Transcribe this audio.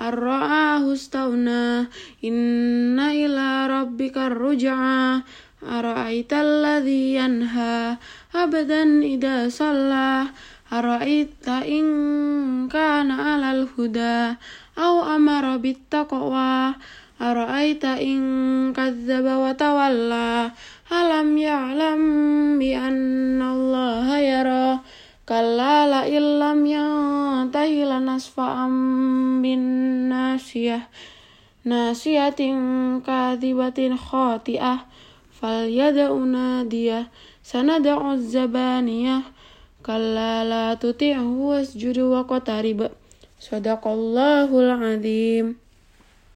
Ar-ra'ahu inna ila rabbika ruja'a Ara'aita alladhi yanha abadan idha salla. Ara'aita in kana alal huda Au amara bittaqwa. Ara'aita in kadzdzaba wa tawalla alam ya'lam bi anna allaha yara. Kallala illam ya'lam tahi lanasfa'am bin nasiyah. Nasiyatin kadibatin khotiah fal yadauna dia. Sanada'u zabaniyah. Kalla la tuti'hu wasjudu wa qatarib sadaqallahul azim.